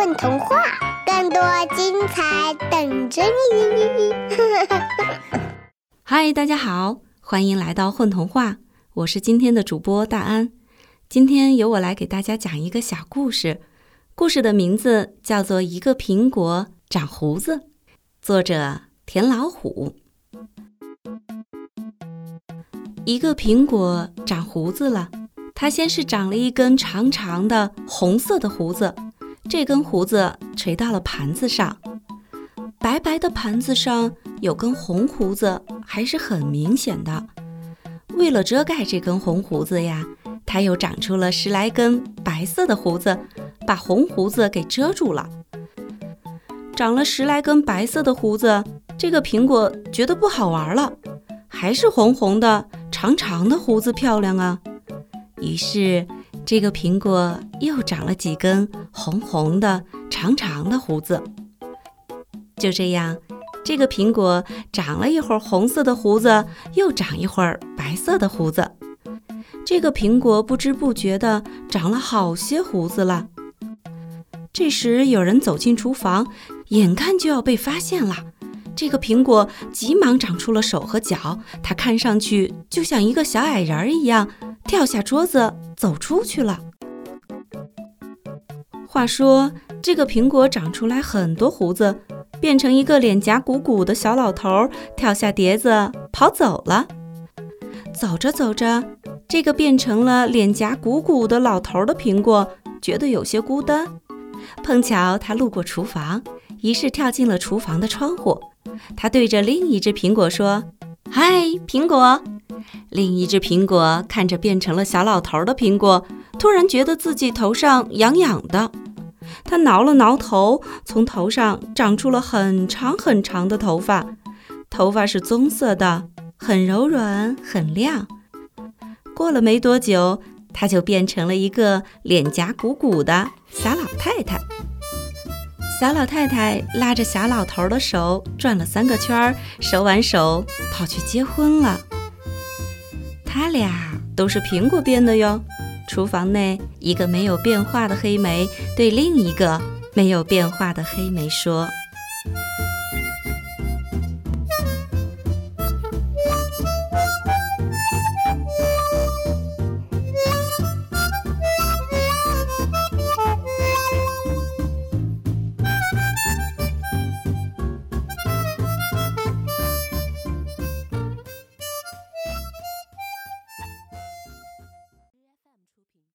混童话，更多精彩等着你！嗨，大家好，欢迎来到混童话，我是今天的主播大安。今天由我来给大家讲一个小故事，故事的名字叫做《一个苹果长胡子》，作者田老虎。一个苹果长胡子了，它先是长了一根长长的红色的胡子，这根胡子垂到了盘子上，白白的盘子上有根红胡子，还是很明显的。为了遮盖这根红胡子呀。它又长出了十来根白色的胡子，把红胡子给遮住了。长了十来根白色的胡子，这个苹果觉得不好玩了，还是红红的、长长的胡子漂亮啊。于是，这个苹果又长了几根红红的、长长的胡子。就这样，这个苹果长了一会儿红色的胡子，又长一会儿白色的胡子。这个苹果不知不觉地长了好些胡子了。这时有人走进厨房，眼看就要被发现了。这个苹果急忙长出了手和脚，它看上去就像一个小矮人一样，跳下桌子走出去了。话说，这个苹果长出来很多胡子，变成一个脸颊鼓鼓的小老头，跳下碟子跑走了。走着走着。这个变成了脸颊鼓鼓的老头的苹果，觉得有些孤单。碰巧他路过厨房，于是跳进了厨房的窗户。他对着另一只苹果说：“嗨，苹果！”另一只苹果看着变成了小老头的苹果，突然觉得自己头上痒痒的。他挠了挠头，从头上长出了很长很长的头发，头发是棕色的，很柔软，很亮。过了没多久，他就变成了一个脸颊鼓鼓的小老太太。小老太太拉着小老头的手转了三个圈，手挽手跑去结婚了。他俩都是苹果变的哟。厨房内，一个没有变化的黑莓对另一个没有变化的黑莓说。